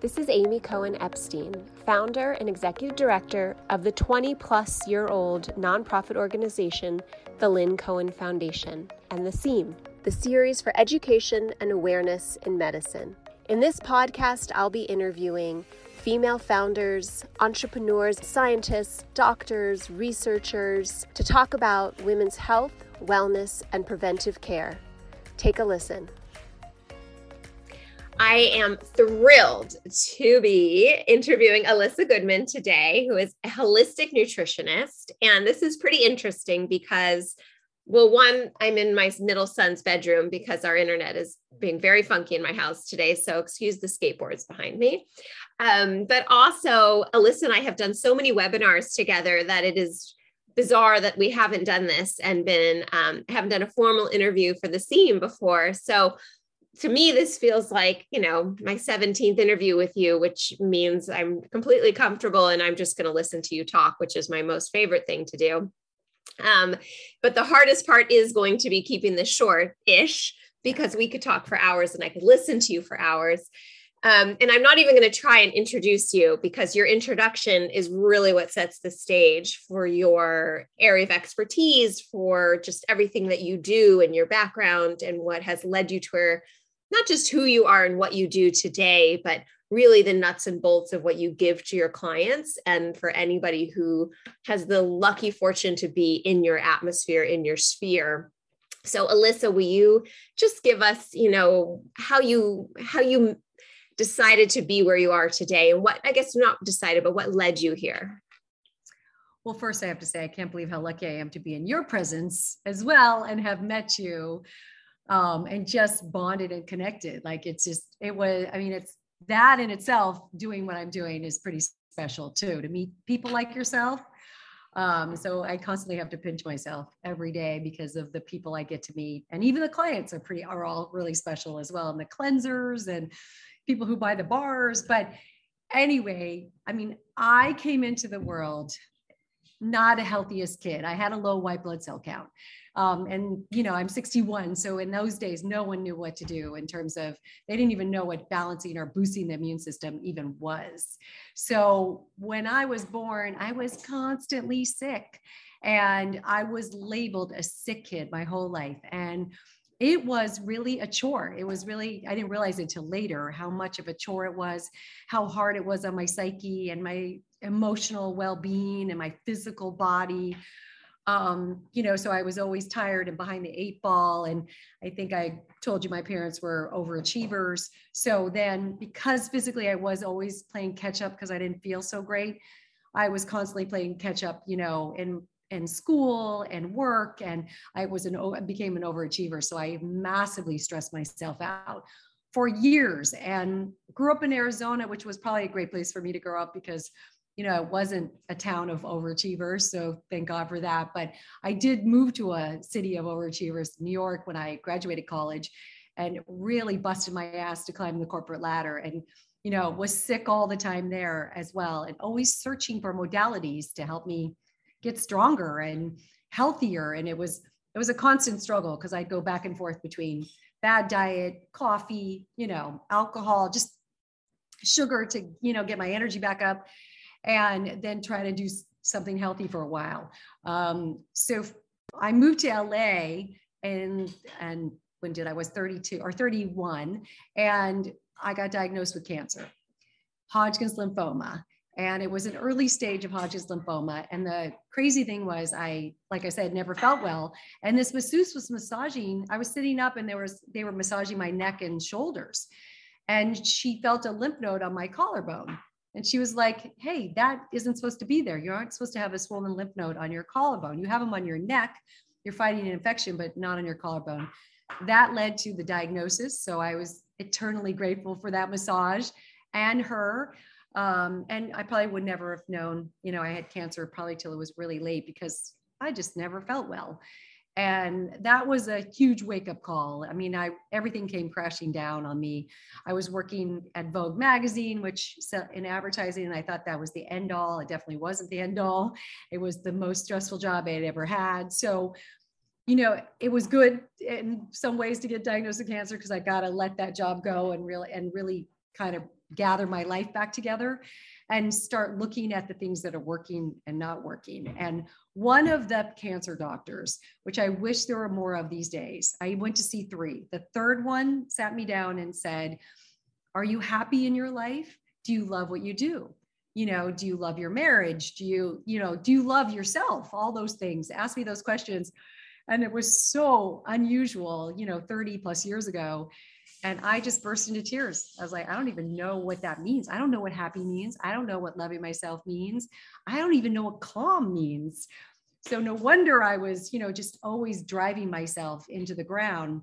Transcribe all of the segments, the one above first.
This is Amy Cohen Epstein, founder and executive director of the 20 plus year old nonprofit organization, the Lynne Cohen Foundation, and the SEAM, the Series for Education and Awareness in Medicine. In this podcast, I'll be interviewing female founders, entrepreneurs, scientists, doctors, researchers to talk about women's health, wellness, and preventive care. Take a listen. I am thrilled to be interviewing Elissa Goodman today, who is a holistic nutritionist. And this is pretty interesting because, well, one, I'm in my middle son's bedroom because our internet is being very funky in my house today. So excuse the skateboards behind me. Um, but also, Alyssa and I have done so many webinars together that it is bizarre that we haven't done this and been um, haven't done a formal interview for the SEAM before. So to me, this feels like, you know, my 17th interview with you, which means I'm completely comfortable and I'm just going to listen to you talk, which is my most favorite thing to do. Um, but the hardest part is going to be keeping this short ish because we could talk for hours and I could listen to you for hours. Um, and I'm not even going to try and introduce you because your introduction is really what sets the stage for your area of expertise, for just everything that you do and your background and what has led you to where not just who you are and what you do today, but really the nuts and bolts of what you give to your clients and for anybody who has the lucky fortune to be in your atmosphere in your sphere. So Elissa will you just give us you know how you how you decided to be where you are today and what i guess not decided but what led you here? Well first i have to say i can't believe how lucky i am to be in your presence as well and have met you um, and just bonded and connected. Like it's just, it was, I mean, it's that in itself, doing what I'm doing is pretty special too, to meet people like yourself. Um, so I constantly have to pinch myself every day because of the people I get to meet. And even the clients are pretty, are all really special as well. And the cleansers and people who buy the bars. But anyway, I mean, I came into the world not a healthiest kid. I had a low white blood cell count. Um, and you know, I'm 61, so in those days, no one knew what to do in terms of they didn't even know what balancing or boosting the immune system even was. So when I was born, I was constantly sick, and I was labeled a sick kid my whole life. And it was really a chore. It was really, I didn't realize until later how much of a chore it was, how hard it was on my psyche and my emotional well being and my physical body um, you know, so I was always tired and behind the eight ball. And I think I told you my parents were overachievers. So then, because physically I was always playing catch up because I didn't feel so great, I was constantly playing catch up, you know, in in school and work, and I was an became an overachiever. So I massively stressed myself out for years and grew up in Arizona, which was probably a great place for me to grow up because you know, it wasn't a town of overachievers. So thank God for that. But I did move to a city of overachievers, New York, when I graduated college and really busted my ass to climb the corporate ladder and, you know, was sick all the time there as well. And always searching for modalities to help me get stronger and healthier. And it was, it was a constant struggle because I'd go back and forth between bad diet, coffee, you know, alcohol, just sugar to, you know, get my energy back up and then try to do something healthy for a while. Um, so I moved to LA and and when did I was 32 or 31 and I got diagnosed with cancer, Hodgkin's lymphoma. And it was an early stage of Hodgkin's lymphoma. And the crazy thing was, I, like I said, never felt well. And this masseuse was massaging. I was sitting up, and there was they were massaging my neck and shoulders, and she felt a lymph node on my collarbone. And she was like, Hey, that isn't supposed to be there. You aren't supposed to have a swollen lymph node on your collarbone. You have them on your neck. You're fighting an infection, but not on your collarbone. That led to the diagnosis. So I was eternally grateful for that massage and her. Um, and I probably would never have known, you know, I had cancer probably till it was really late because I just never felt well and that was a huge wake up call. I mean i everything came crashing down on me. I was working at vogue magazine which in advertising and i thought that was the end all. It definitely wasn't the end all. It was the most stressful job i had ever had. So you know it was good in some ways to get diagnosed with cancer because i got to let that job go and really and really kind of gather my life back together and start looking at the things that are working and not working. And one of the cancer doctors, which I wish there were more of these days, I went to see three. The third one sat me down and said, Are you happy in your life? Do you love what you do? You know, do you love your marriage? Do you, you know, do you love yourself? All those things. Ask me those questions. And it was so unusual, you know, 30 plus years ago and I just burst into tears. I was like, I don't even know what that means. I don't know what happy means. I don't know what loving myself means. I don't even know what calm means. So no wonder I was, you know, just always driving myself into the ground.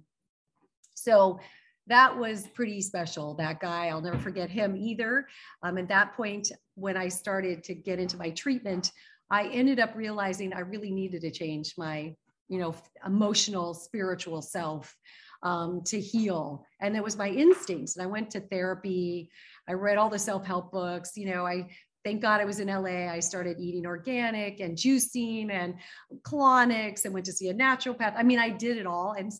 So that was pretty special. That guy, I'll never forget him either. Um, at that point, when I started to get into my treatment, I ended up realizing I really needed to change my, you know, emotional, spiritual self um, to heal. And it was my instincts. And I went to therapy. I read all the self help books. You know, I thank God I was in LA. I started eating organic and juicing and colonics and went to see a naturopath. I mean, I did it all. And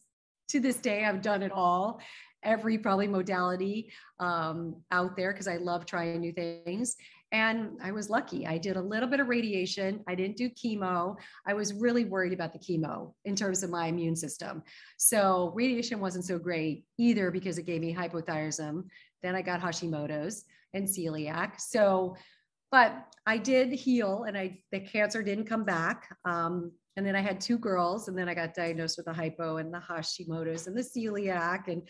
to this day, I've done it all, every probably modality um, out there because I love trying new things. And I was lucky. I did a little bit of radiation. I didn't do chemo. I was really worried about the chemo in terms of my immune system. So radiation wasn't so great either because it gave me hypothyroidism. Then I got Hashimoto's and celiac. So, but I did heal and I the cancer didn't come back. Um, and then I had two girls, and then I got diagnosed with the hypo and the Hashimoto's and the celiac and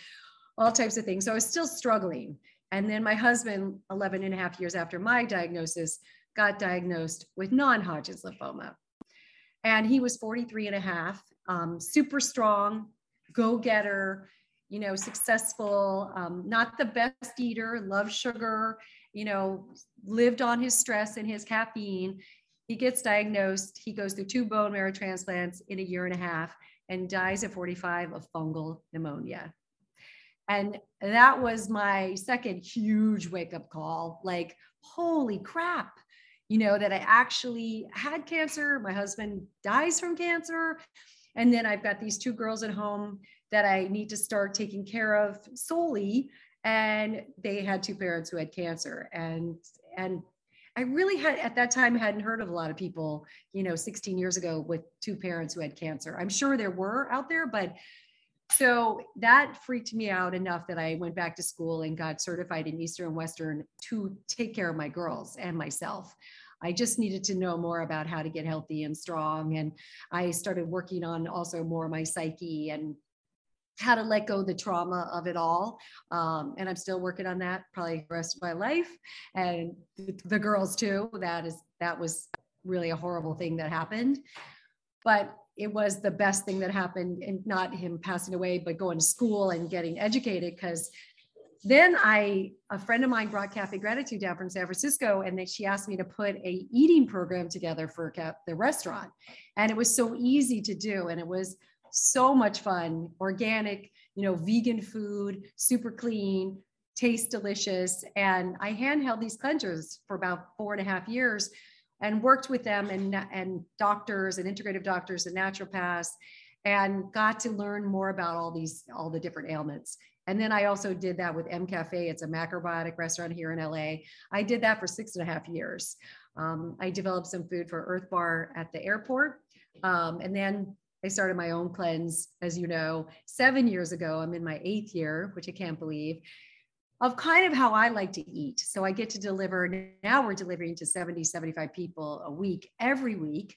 all types of things. So I was still struggling. And then my husband, 11 and a half years after my diagnosis, got diagnosed with non Hodgkin's lymphoma. And he was 43 and a half, um, super strong, go getter, you know, successful, um, not the best eater, loved sugar, you know, lived on his stress and his caffeine. He gets diagnosed, he goes through two bone marrow transplants in a year and a half and dies at 45 of fungal pneumonia. And that was my second huge wake up call like, holy crap, you know, that I actually had cancer. My husband dies from cancer. And then I've got these two girls at home that I need to start taking care of solely. And they had two parents who had cancer. And, and I really had at that time hadn't heard of a lot of people, you know, 16 years ago with two parents who had cancer. I'm sure there were out there, but so that freaked me out enough that I went back to school and got certified in Eastern and Western to take care of my girls and myself. I just needed to know more about how to get healthy and strong. And I started working on also more my psyche and how to let go the trauma of it all. Um, and I'm still working on that probably the rest of my life. And the girls too, that is, that was really a horrible thing that happened. But it was the best thing that happened and not him passing away but going to school and getting educated because then i a friend of mine brought cafe gratitude down from san francisco and then she asked me to put a eating program together for the restaurant. And it was so easy to do and it was so much fun. Organic you know vegan food super clean taste delicious. And i handheld these cleansers for about four and a half years and worked with them and, and doctors and integrative doctors and naturopaths and got to learn more about all these all the different ailments. And then i also did that with m cafe. It's a macrobiotic restaurant here in la i did that for six and a half years. Um, i developed some food for earth bar at the airport. Um, and then i started my own cleanse as you know. Seven years ago i'm in my eighth year which i can't believe of kind of how I like to eat. So I get to deliver, now we're delivering to 70, 75 people a week, every week.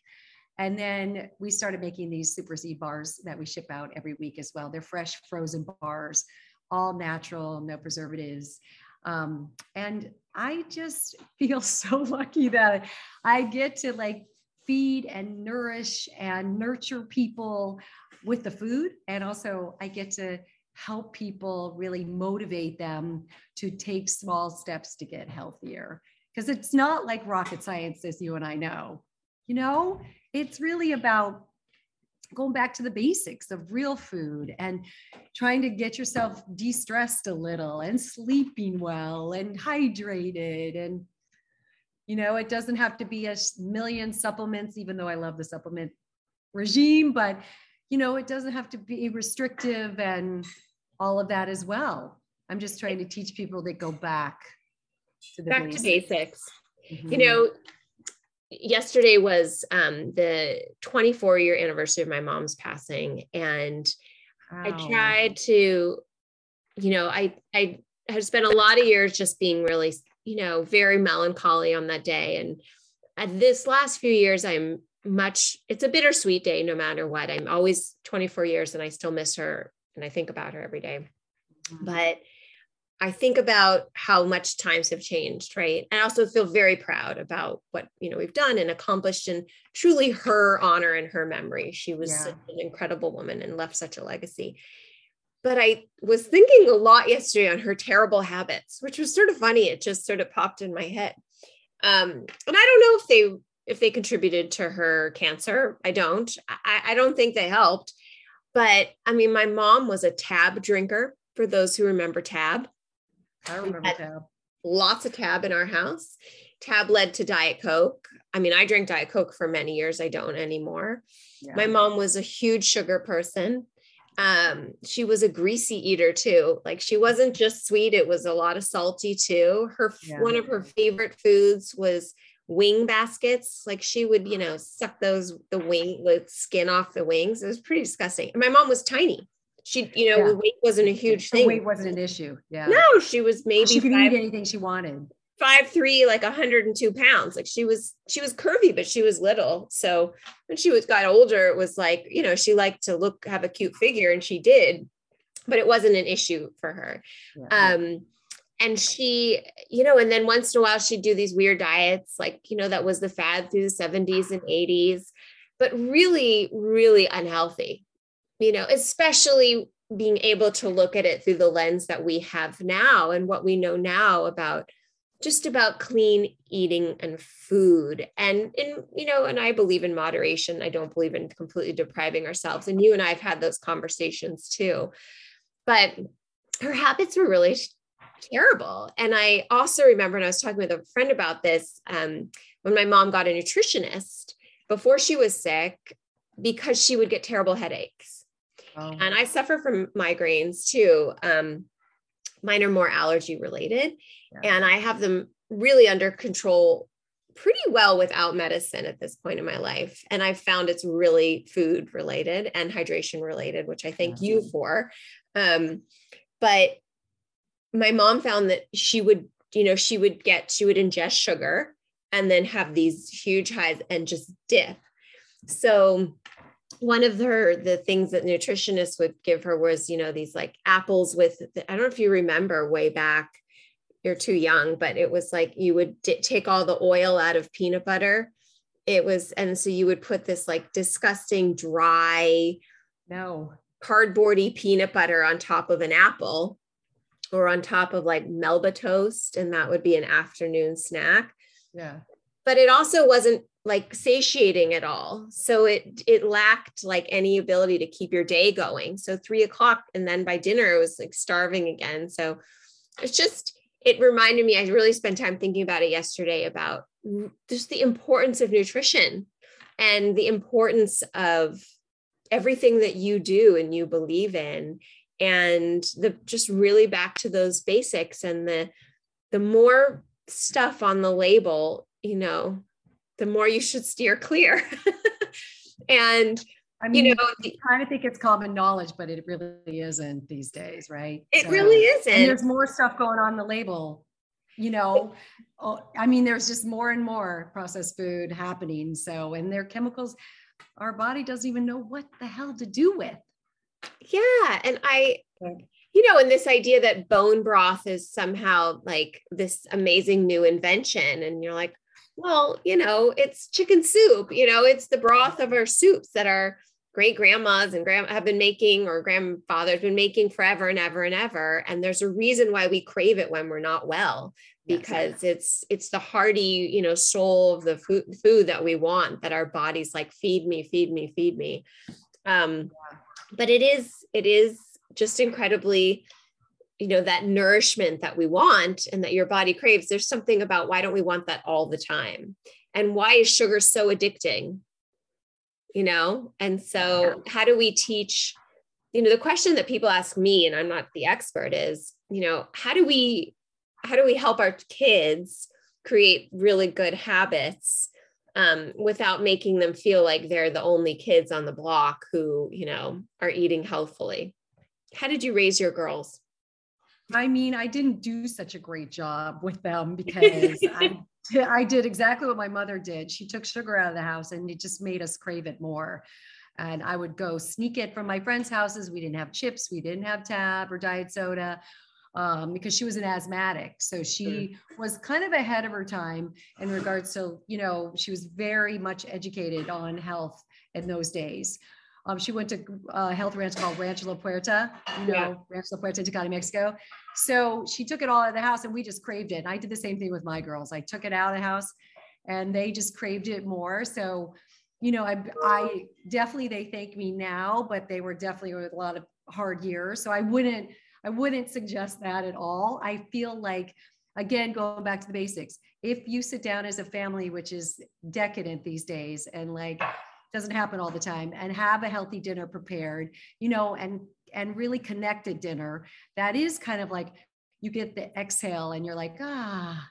And then we started making these super seed bars that we ship out every week as well. They're fresh frozen bars, all natural, no preservatives. Um, and I just feel so lucky that I get to like feed and nourish and nurture people with the food. And also I get to help people really motivate them to take small steps to get healthier. Because it's not like rocket science, as you and I know. You know, it's really about going back to the basics of real food and trying to get yourself de stressed a little and sleeping well and hydrated. And, you know, it doesn't have to be a million supplements, even though I love the supplement regime, but you know, it doesn't have to be restrictive and all of that as well. I'm just trying to teach people that go back to the back basics. to basics. Mm-hmm. You know, yesterday was um, the 24 year anniversary of my mom's passing, and wow. I tried to, you know, I I have spent a lot of years just being really, you know, very melancholy on that day, and at this last few years, I'm much. It's a bittersweet day, no matter what. I'm always 24 years, and I still miss her, and I think about her every day. Mm-hmm. But I think about how much times have changed, right? And I also feel very proud about what you know we've done and accomplished, and truly her honor and her memory. She was yeah. an incredible woman and left such a legacy. But I was thinking a lot yesterday on her terrible habits, which was sort of funny. It just sort of popped in my head, um, and I don't know if they if they contributed to her cancer. I don't. I, I don't think they helped. But I mean, my mom was a tab drinker. For those who remember tab, I remember Tab. Lots of Tab in our house. Tab led to Diet Coke. I mean, I drank Diet Coke for many years. I don't anymore. Yeah. My mom was a huge sugar person. Um, she was a greasy eater too. Like she wasn't just sweet, it was a lot of salty too. Her yeah. one of her favorite foods was wing baskets. Like she would, you know, suck those the wing with skin off the wings. It was pretty disgusting. And my mom was tiny she, you know, yeah. weight wasn't a huge thing. Weight wasn't an issue. Yeah. No, she was maybe she could five, eat anything she wanted. Five three, like 102 pounds. Like she was, she was curvy, but she was little. So when she was got older, it was like, you know, she liked to look have a cute figure, and she did, but it wasn't an issue for her. Yeah. Um, and she, you know, and then once in a while she'd do these weird diets, like, you know, that was the fad through the 70s and 80s, but really, really unhealthy you know, especially being able to look at it through the lens that we have now and what we know now about just about clean eating and food. And in you know and i believe in moderation. I don't believe in completely depriving ourselves. And you and i have had those conversations too. But her habits were really terrible and i also remember and i was talking with a friend about this um, when my mom got a nutritionist before she was sick because she would get terrible headaches Oh. And I suffer from migraines too. Um, mine are more allergy related, yeah. and I have them really under control pretty well without medicine at this point in my life. And I've found it's really food related and hydration related, which I thank you for. Um, but my mom found that she would, you know, she would get, she would ingest sugar and then have these huge highs and just dip. So one of her the things that nutritionists would give her was you know these like apples with i don't know if you remember way back you're too young but it was like you would d- take all the oil out of peanut butter. It was and so you would put this like disgusting dry no. cardboardy peanut butter on top of an apple or on top of like melba toast and that would be an afternoon snack yeah but it also wasn't like satiating at all. So it it lacked like any ability to keep your day going. So three o'clock and then by dinner it was like starving again. So it's just it reminded me. I really spent time thinking about it yesterday about just the importance of nutrition and the importance of everything that you do and you believe in and the just really back to those basics and the the more stuff on the label you know the more you should steer clear. and I mean, you know, I kind of think it's common knowledge, but it really isn't these days, right? It so, really isn't. And there's more stuff going on the label. You know, oh, I mean, there's just more and more processed food happening. So, and their chemicals, our body doesn't even know what the hell to do with. Yeah. And I, you know, and this idea that bone broth is somehow like this amazing new invention. And you're like, well, you know, it's chicken soup, you know, it's the broth of our soups that our great grandmas and grand have been making or grandfathers been making forever and ever and ever. And there's a reason why we crave it when we're not well, because yes. it's it's the hearty, you know, soul of the food food that we want that our bodies like feed me, feed me, feed me. Um, but it is, it is just incredibly you know that nourishment that we want and that your body craves. There's something about why don't we want that all the time? And why is sugar so addicting? You know? And so how do we teach you know the question that people ask me and i'm not the expert is you know, how do we how do we help our kids create really good habits um, without making them feel like they're the only kids on the block who, you know, are eating healthfully? How did you raise your girls? I mean, I didn't do such a great job with them because I, I did exactly what my mother did. She took sugar out of the house and it just made us crave it more. And I would go sneak it from my friends' houses. We didn't have chips, we didn't have tab or diet soda um, because she was an asthmatic. So she mm. was kind of ahead of her time in regards to, you know, she was very much educated on health in those days. Um, she went to a health ranch called Rancho La Puerta, you know, yeah. Rancho La Puerta, Tecate, Mexico. So she took it all out of the house and we just craved it. And I did the same thing with my girls. I took it out of the house and they just craved it more. So, you know, I, I definitely, they thank me now, but they were definitely with a lot of hard years. So I wouldn't, I wouldn't suggest that at all. I feel like, again, going back to the basics, if you sit down as a family, which is decadent these days and like doesn't happen all the time, and have a healthy dinner prepared, you know, and and really connected dinner, that is kind of like you get the exhale and you're like, ah,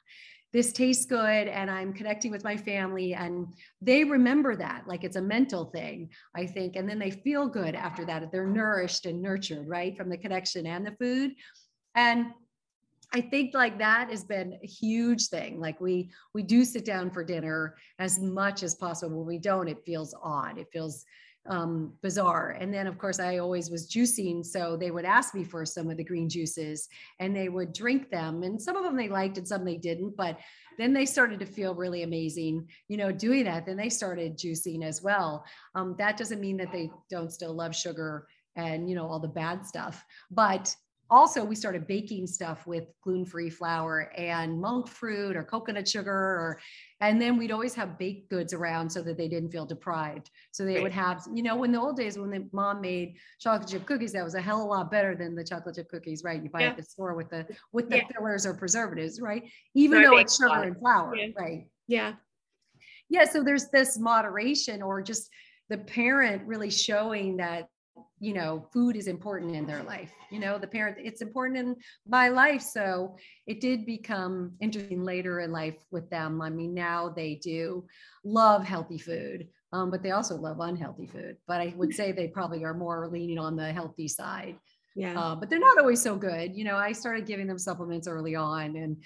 this tastes good and I'm connecting with my family. And they remember that like it's a mental thing, I think. And then they feel good after that. They're nourished and nurtured, right? From the connection and the food. And I think like that has been a huge thing. Like we we do sit down for dinner as much as possible. When we don't, it feels odd. It feels um, bizarre. And then, of course, I always was juicing. So they would ask me for some of the green juices and they would drink them. And some of them they liked and some they didn't. But then they started to feel really amazing, you know, doing that. Then they started juicing as well. Um, that doesn't mean that they don't still love sugar and, you know, all the bad stuff. But also we started baking stuff with gluten-free flour and monk fruit or coconut sugar or and then we'd always have baked goods around so that they didn't feel deprived. So they would have you know in the old days when the mom made chocolate chip cookies that was a hell of a lot better than the chocolate chip cookies right? You buy yeah. at the store with the with the yeah. fillers or preservatives right? Even though it's sugar and flour yeah. right? Yeah. Yeah so there's this moderation or just the parent really showing that you know food is important in their life you know the parent it's important in my life. So it did become interesting later in life with them. I mean now they do love healthy food um, but they also love unhealthy food. But i would say they probably are more leaning on the healthy side. Yeah. Uh, but they're not always so good. You know i started giving them supplements early on and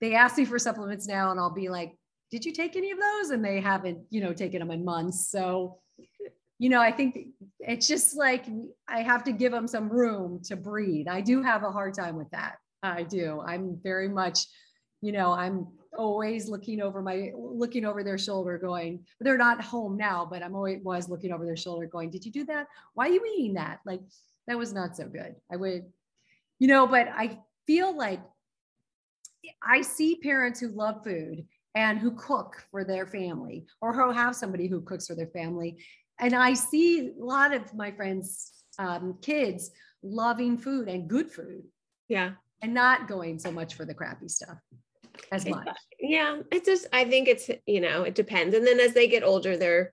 they ask me for supplements now and i'll be like did you take any of those? And they haven't you know taken them in months. So you know, I think it's just like I have to give them some room to breathe. I do have a hard time with that. I do. I'm very much, you know, I'm always looking over my looking over their shoulder going they're not home now but i'm always was looking over their shoulder going did you do that why are you eating that like that was not so good i would you know but i feel like i see parents who love food and who cook for their family or who have somebody who cooks for their family and I see a lot of my friends' um, kids loving food and good food. Yeah. And not going so much for the crappy stuff as much. yeah. It's just, I think it's, you know, it depends. And then as they get older, they're,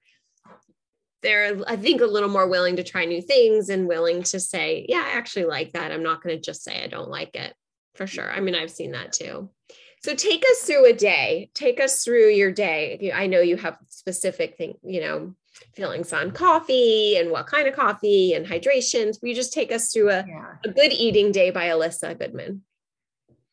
they're, I think, a little more willing to try new things and willing to say, yeah, I actually like that. I'm not going to just say I don't like it for sure. I mean, I've seen that too. So take us through a day. Take us through your day. I know you have specific thing, you know, feelings on coffee and what kind of coffee and hydrations. Will you just take us through a, yeah. a good eating day by Elissa Goodman?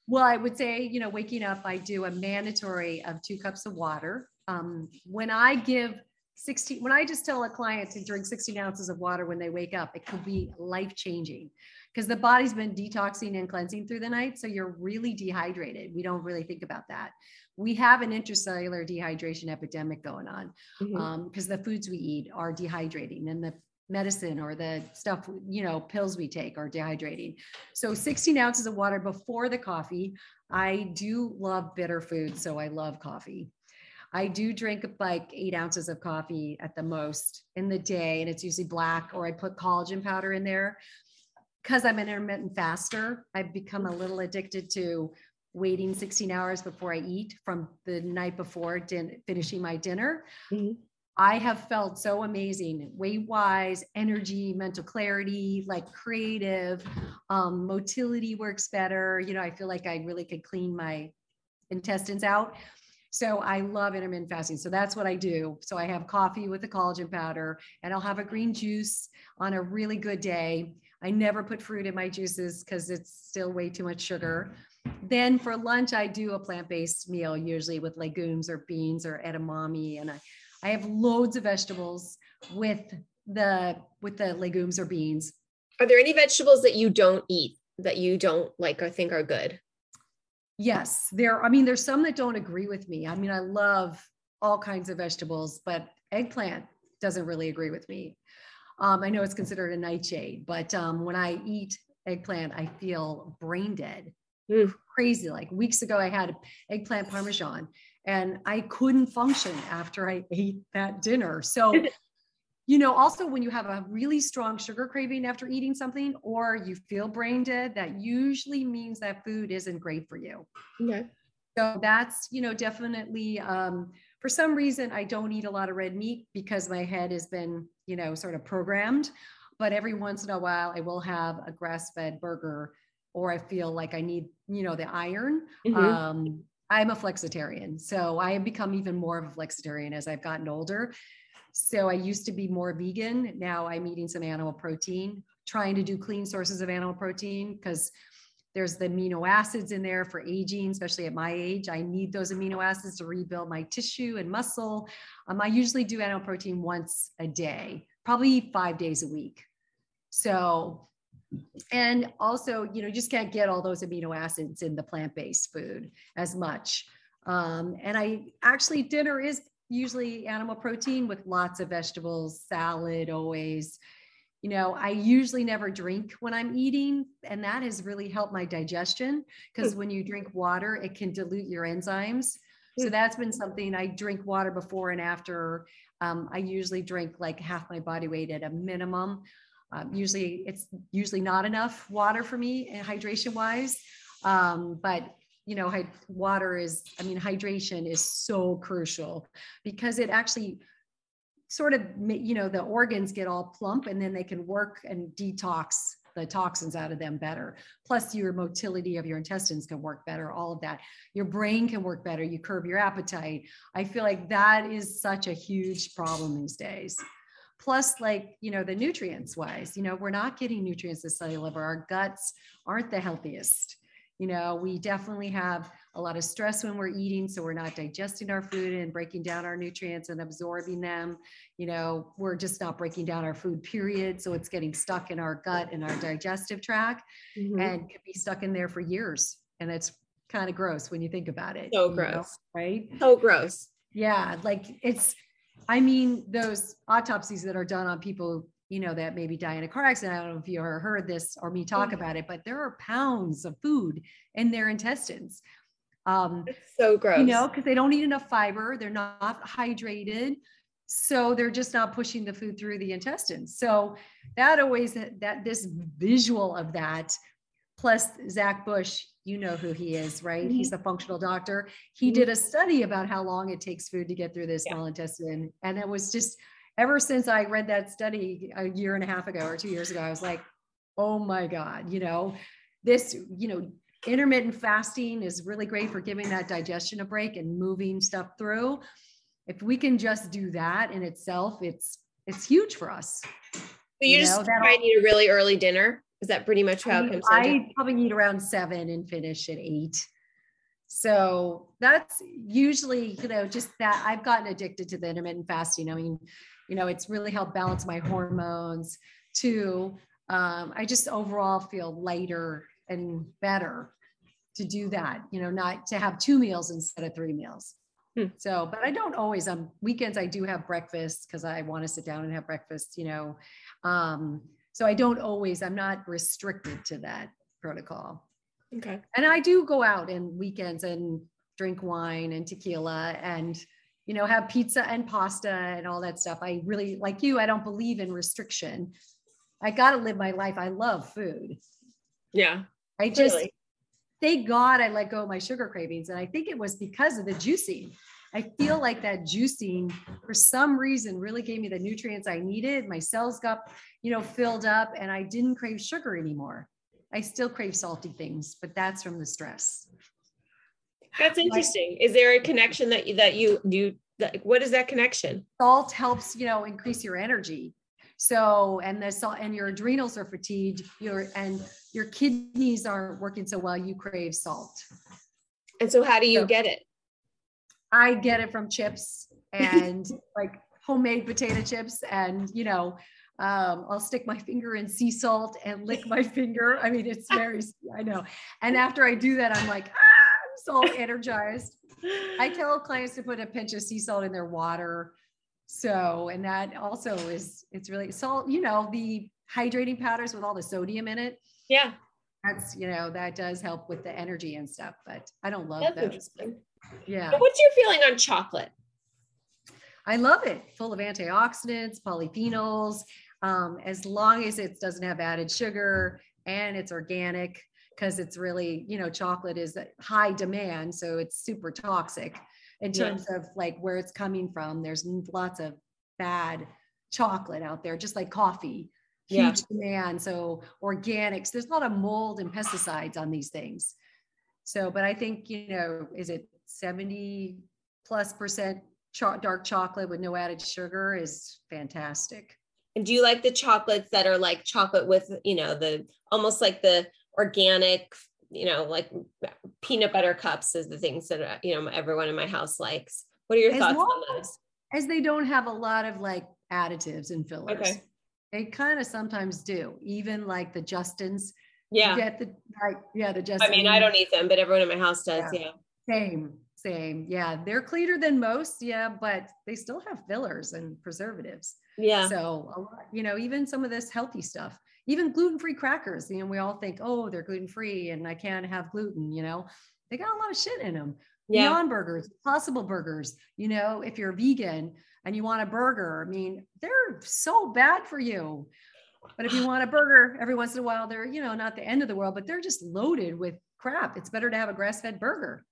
Well, I would say, you know, waking up, I do a mandatory of two cups of water. Um, when I give 16, when I just tell a client to drink 16 ounces of water when they wake up, it could be life changing because the body's been detoxing and cleansing through the night. So you're really dehydrated. We don't really think about that we have an intracellular dehydration epidemic going on because mm-hmm. um, the foods we eat are dehydrating and the medicine or the stuff you know pills we take are dehydrating. So 16 ounces of water before the coffee i do love bitter food so i love coffee. I do drink like eight ounces of coffee at the most in the day and it's usually black or i put collagen powder in there. Because i'm an intermittent faster i've become a little addicted to waiting 16 hours before I eat from the night before din- finishing my dinner. Mm-hmm. I have felt so amazing weight wise, energy, mental clarity, like creative, um, motility works better. You know, I feel like I really could clean my intestines out. So I love intermittent fasting. So that's what I do. So I have coffee with the collagen powder and I'll have a green juice on a really good day. I never put fruit in my juices because it's still way too much sugar. Then for lunch, I do a plant based meal, usually with legumes or beans or edamame. And I, I have loads of vegetables with the with the legumes or beans. Are there any vegetables that you don't eat that you don't like or think are good? Yes, there. I mean, there's some that don't agree with me. I mean, I love all kinds of vegetables, but eggplant doesn't really agree with me. Um, I know it's considered a nightshade, but um, when I eat eggplant, I feel brain dead. Mm. Crazy. Like weeks ago, I had eggplant parmesan and I couldn't function after I ate that dinner. So, you know, also when you have a really strong sugar craving after eating something or you feel brain dead, that usually means that food isn't great for you. Okay. So that's, you know, definitely um, for some reason I don't eat a lot of red meat because my head has been, you know, sort of programmed. But every once in a while I will have a grass-fed burger or I feel like I need, you know, the iron. Mm-hmm. Um, I'm a flexitarian. So I have become even more of a flexitarian as I've gotten older. So I used to be more vegan. Now I'm eating some animal protein, trying to do clean sources of animal protein because there's the amino acids in there for aging, especially at my age. I need those amino acids to rebuild my tissue and muscle. Um, I usually do animal protein once a day, probably five days a week. So and also you know you just can't get all those amino acids in the plant-based food as much. Um, and i actually dinner is usually animal protein with lots of vegetables salad always. You know i usually never drink when i'm eating and that has really helped my digestion because mm. when you drink water it can dilute your enzymes. So that's been something i drink water before and after. Um, i usually drink like half my body weight at a minimum um, usually it's usually not enough water for me and hydration wise. Um, but you know, water is, I mean, hydration is so crucial because it actually sort of, you know, the organs get all plump and then they can work and detox the toxins out of them better. Plus, your motility of your intestines can work better, all of that. Your brain can work better. You curb your appetite. I feel like that is such a huge problem these days plus like you know the nutrients wise you know we're not getting nutrients to cellular level our guts aren't the healthiest. You know we definitely have a lot of stress when we're eating so we're not digesting our food and breaking down our nutrients and absorbing them. You know we're just not breaking down our food period. So it's getting stuck in our gut and our digestive tract mm-hmm. and can be stuck in there for years. And it's kind of gross when you think about it so gross know, right? So gross. Yeah like it's I mean, those autopsies that are done on people, you know, that maybe die in a car accident. I don't know if you ever heard this or me talk about it, but there are pounds of food in their intestines. Um, it's so gross. You know, because they don't eat enough fiber, they're not hydrated. So they're just not pushing the food through the intestines. So that always that this visual of that, plus Zach Bush, you know who he is, right? Mm-hmm. He's the functional doctor. He mm-hmm. did a study about how long it takes food to get through the small yeah. intestine. And it was just ever since I read that study a year and a half ago or two years ago, I was like, oh my God, you know, this, you know, intermittent fasting is really great for giving that digestion a break and moving stuff through. If we can just do that in itself, it's it's huge for us. So you, you just know, try and eat a really early dinner. Is that pretty much how I, it comes I down? probably eat around seven and finish at eight. So that's usually, you know, just that I've gotten addicted to the intermittent fasting. I mean, you know, it's really helped balance my hormones too. Um, I just overall feel lighter and better to do that, you know, not to have two meals instead of three meals. Hmm. So, but I don't always on um, weekends I do have breakfast because I want to sit down and have breakfast, you know. Um, so I don't always, I'm not restricted to that protocol. Okay. And I do go out and weekends and drink wine and tequila and you know have pizza and pasta and all that stuff. I really like you, I don't believe in restriction. I got to live my life. I love food. Yeah. I just really. thank God I let go of my sugar cravings and I think it was because of the juicing. I feel like that juicing for some reason really gave me the nutrients I needed. My cells got, you know, filled up and I didn't crave sugar anymore. I still crave salty things, but that's from the stress. That's interesting. Is there a connection that you, that you, you, that, what is that connection? Salt helps, you know, increase your energy. So, and the salt and your adrenals are fatigued, your, and your kidneys aren't working so well, you crave salt. And so how do you So- get it? I get it from chips and like homemade potato chips and you know um, I'll stick my finger in sea salt and lick my finger. I mean, it's very, I know. And after I do that, I'm like, ah, I'm so energized. I tell clients to put a pinch of sea salt in their water. So, and that also is, it's really salt, you know, the hydrating powders with all the sodium in it. Yeah, That's, you know, that does help with the energy and stuff, but I don't love that's those. Yeah. So What's your feeling on chocolate? I love it. Full of antioxidants, polyphenols, um, as long as it doesn't have added sugar and it's organic, because it's really, you know, chocolate is high demand. So it's super toxic in Yeah. terms of like where it's coming from. There's lots of bad chocolate out there, just like coffee. Yeah. Huge demand. So organics, there's a lot of mold and pesticides on these things. So, but I think, you know, is it 70 plus percent cho- dark chocolate with no added sugar is fantastic. And do you like the chocolates that are like chocolate with, you know, the almost like the organic, you know, like peanut butter cups is the things that, you know, everyone in my house likes. What are your As thoughts on those? As they don't have a lot of like additives and fillers. Okay. They kind of sometimes do, even like the Justins. you Yeah. Get the, like, yeah, the Justin. I mean, I don't eat them, but everyone in my house does. Yeah. Same, same. Yeah. They're cleaner than most. Yeah. But they still have fillers and preservatives. Yeah. So, a lot, you know, even some of this healthy stuff, even gluten free crackers, you know, we all think, oh, they're gluten free and I can't have gluten, you know, they got a lot of shit in them. Yeah. Beyond burgers, possible burgers, you know, if you're vegan and you want a burger, I mean, they're so bad for you. But if you want a burger every once in a while, they're, you know, not the end of the world, but they're just loaded with crap. It's better to have a grass fed burger.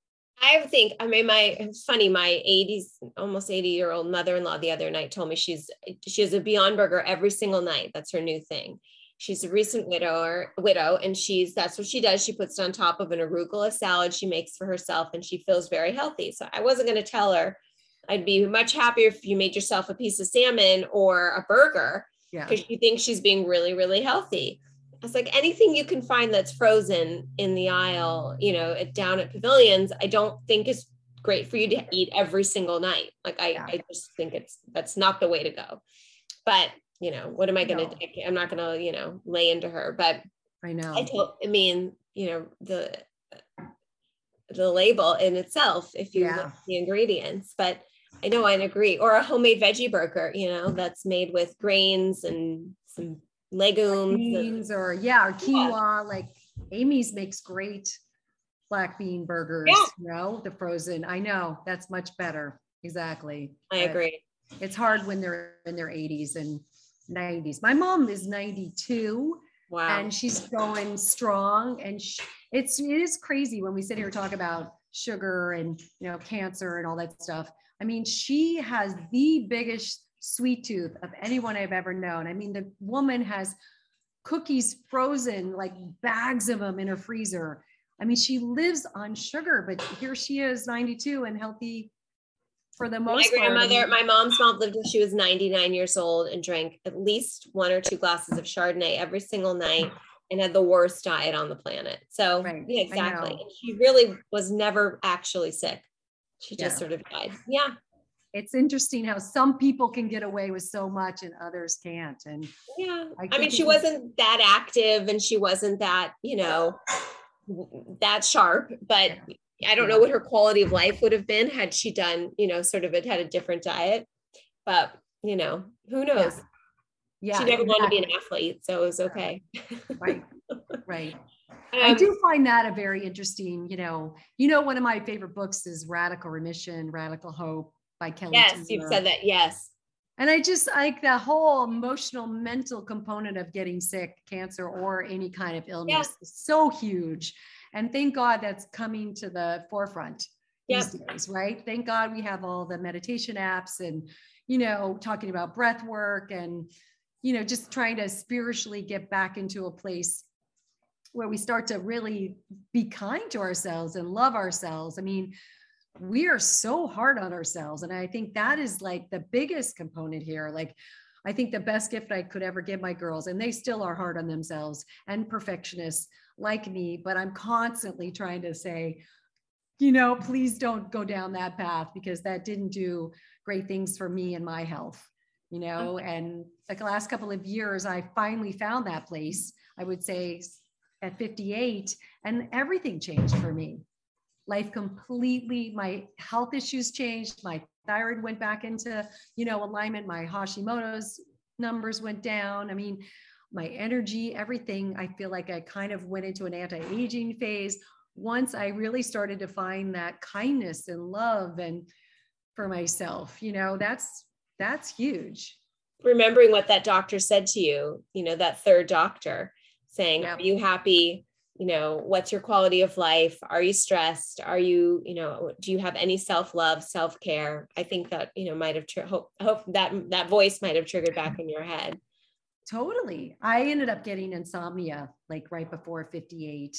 I think, I mean, my, it's funny, my 80s, almost 80 year old mother in law the other night told me she's, she has a Beyond Burger every single night. That's her new thing. She's a recent widower, widow, and she's, that's what she does. She puts it on top of an arugula salad she makes for herself, and she feels very healthy. So I wasn't going to tell her, I'd be much happier if you made yourself a piece of salmon or a burger Yeah. because she thinks she's being really, really healthy. It's like anything you can find that's frozen in the aisle, you know, at, down at pavilions, I don't think is great for you to eat every single night. Like I, Yeah. I just think it's that's not the way to go. But you know, what am I gonna No. do? I'm not gonna, you know, lay into her. But I know. I told I mean, you know, the the label in itself, if you look Yeah. at the ingredients, but I know I agree. Or a homemade veggie burger, you know, that's made with grains and some legumes. beans or yeah, or quinoa. Like Amy's makes great black bean burgers. Yeah. You know, the frozen. I know that's much better. Exactly. I But agree. It's hard when they're in their 80s and 90s. My mom is 92 Wow. and she's going strong. And sh it's it is crazy when we sit here and talk about sugar and you know cancer and all that stuff. I mean, she has the biggest sweet tooth of anyone I've ever known. I mean, the woman has cookies frozen, like bags of them in her freezer. I mean, she lives on sugar, but here she is, 92 and healthy for the my most part. I grandmother, mean, my mom's mom lived until she was 99 years old and drank at least one or two glasses of Chardonnay every single night and had the worst diet on the planet. So, Right, yeah, exactly. She really was never actually sick. She just Yeah. sort of died. Yeah. It's interesting how some people can get away with so much and others can't. And Yeah. I I, mean, she was- wasn't that active and she wasn't that, you know, that sharp, but I don't know what her quality of life would have been had she done, you know, sort of it had a different diet. But, you know, who knows? yeah, she never wanted to be an athlete, so it was okay. right, right. I Um, do find that a very interesting, you know, you know, one of my favorite books is Radical Remission, Radical Hope by Kelly. Yes, you've said that. Yes. And I just like the whole emotional, mental component of getting sick, cancer, or any kind of illness is so huge. And thank God that's coming to the forefront. yep. these days, right? Thank God we have all the meditation apps and, you know, talking about breath work and, you know, just trying to spiritually get back into a place where we start to really be kind to ourselves and love ourselves. I mean, we are so hard on ourselves. And I think that is like the biggest component here. Like, I think the best gift I could ever give my girls, and they still are hard on themselves and perfectionists like me, but I'm constantly trying to say, you know, please don't go down that path because that didn't do great things for me and my health, you uh-huh. know. And like the last couple of years, I finally found that place, I would say at 58, and everything changed for me. Life completely, my health issues changed, my thyroid went back into, you know, alignment. My Hashimoto's numbers went down. I mean, my energy, everything. I feel like I kind of went into an anti-aging phase once I really started to find that kindness and love and for myself. You know, that's that's huge. Remembering what that doctor said to you, you know, that third doctor saying, yep. "Are you happy? You know what's your quality of life? Are you stressed? Are you you know do you have any self-love self-care? I think that you know might have tr- hope, hope that that voice might have triggered back in your head. Totally. I ended up getting insomnia like right before 58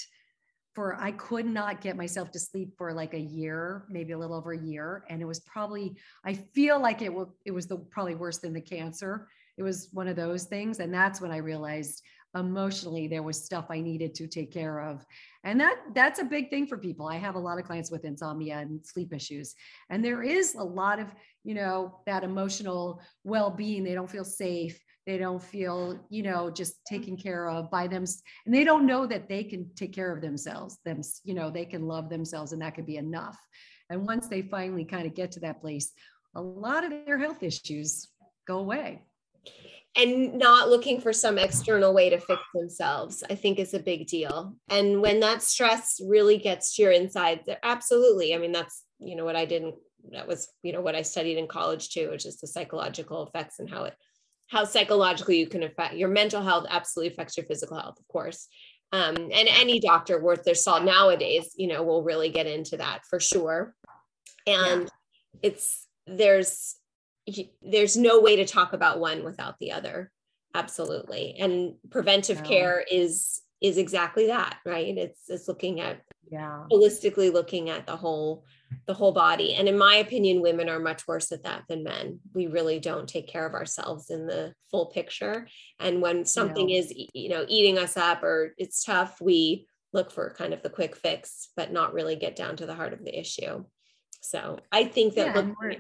for i could not get myself to sleep for like a year maybe a little over a year and it was probably i feel like it was it was the probably worse than the cancer. It was one of those things and that's when i realized emotionally there was stuff i needed to take care of. And that that's a big thing for people. I have a lot of clients with insomnia and sleep issues. And there is a lot of you know that emotional well-being. They don't feel safe. They don't feel you know just taken care of by them and they don't know that they can take care of themselves them you know they can love themselves and that could be enough. And once they finally kind of get to that place a lot of their health issues go away and not looking for some external way to fix themselves i think is a big deal. And when that stress really gets to your inside absolutely. I mean that's you know what i didn't that was you know what i studied in college too which is the psychological effects and how it how psychologically you can affect your mental health absolutely affects your physical health of course. Um, and any doctor worth their salt nowadays you know will really get into that for sure. And yeah. it's there's there's no way to talk about one without the other. Absolutely. And preventive no. care is is exactly that right? It's it's looking at yeah. holistically looking at the whole the whole body. And in my opinion women are much worse at that than men. We really don't take care of ourselves in the full picture. And when something no. is you know eating us up or it's tough we look for kind of the quick fix but not really get down to the heart of the issue. So i think that yeah,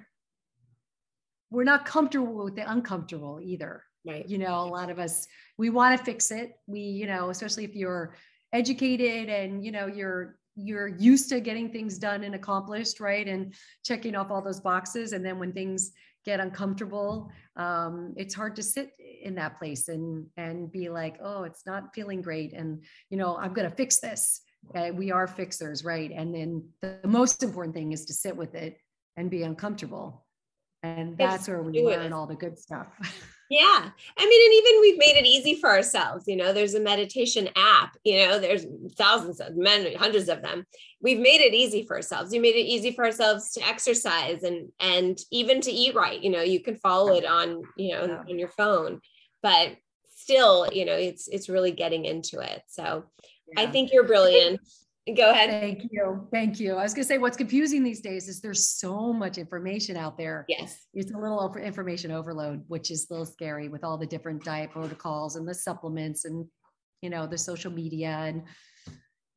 we're not comfortable with the uncomfortable either. Right. You know, a lot of us, we want to fix it. We, you know, especially if you're educated and, you know, you're, you're used to getting things done and accomplished, right? And checking off all those boxes. And then when things get uncomfortable, um, it's hard to sit in that place and, and be like, oh, it's not feeling great. And, you know, I'm going to fix this. Uh, we are fixers, right? And then the, the most important thing is to sit with it and be uncomfortable and that's where we learn all the good stuff. Yeah. I mean and even we've made it easy for ourselves you know there's a meditation app you know there's thousands of many hundreds of them. We've made it easy for ourselves. We made it easy for ourselves to exercise and and even to eat right you know you can follow it on you know yeah. on your phone but still you know it's it's really getting into it. So yeah. i think you're brilliant Go ahead. Thank you. Thank you. I was going to say what's confusing these days is there's so much information out there. Yes. It's a little information overload, which is a little scary with all the different diet protocols and the supplements and, you know, the social media and,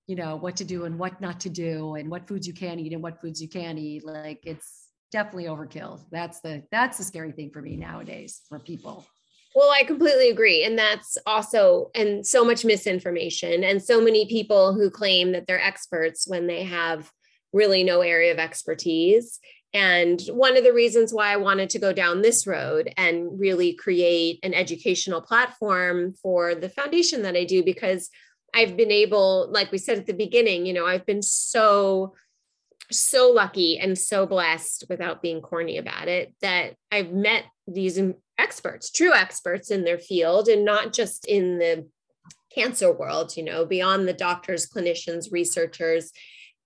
you know, what to do and what not to do and what foods you can eat and what foods you can't eat. Like it's definitely overkill. That's the, that's the scary thing for me nowadays for people. Well, I completely agree. And that's also, and so much misinformation, and so many people who claim that they're experts when they have really no area of expertise. And one of the reasons why I wanted to go down this road and really create an educational platform for the foundation that I do, because I've been able, like we said at the beginning, you know, I've been so so lucky and so blessed without being corny about it that I've met these experts, true experts in their field, and not just in the cancer world, you know, beyond the doctors, clinicians, researchers.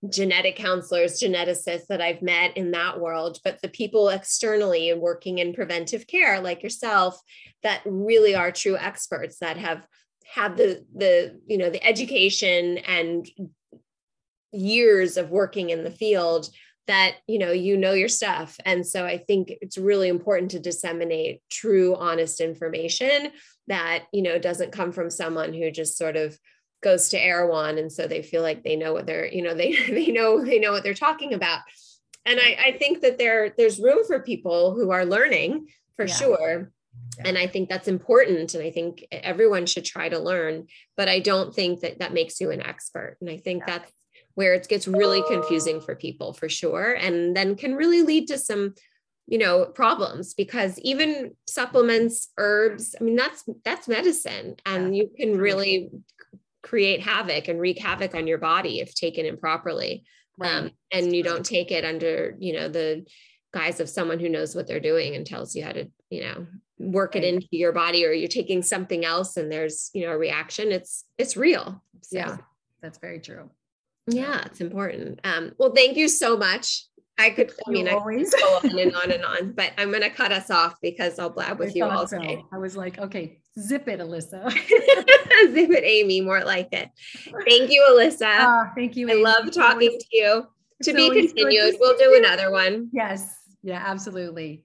genetic counselors, geneticists that I've met in that world, but the people externally and working in preventive care like yourself that really are true experts that have had the the you know the education and years of working in the field that you know you know your stuff and so i think it's really important to disseminate true honest information that you know doesn't come from someone who just sort of goes to Erewhon and so they feel like they know what they're you know they they know they know what they're talking about and I, I think that there there's room for people who are learning for yeah. sure yeah. and i think that's important and i think everyone should try to learn but i don't think that that makes you an expert and i think yeah. that's where it gets really confusing for people for sure and then can really lead to some you know problems because even supplements herbs i mean that's that's medicine and you can really create havoc and wreak havoc on your body if taken improperly right. um, and you don't take it under you know the guise of someone who knows what they're doing and tells you how to you know work it into your body or you're taking something else and there's you know a reaction it's it's real. So. yeah. That's very true yeah it's important um well thank you so much I could, I mean, always. I could go on and on and on, but I'm going to cut us off because I'll blab with I you all day. So. I was like, okay, zip it, Elissa. zip it, Amy, more like it. Thank you, Elissa. Uh, thank you. Amy. I love talking always, to you. To be continued. We'll do another one. Yes. Yeah, absolutely.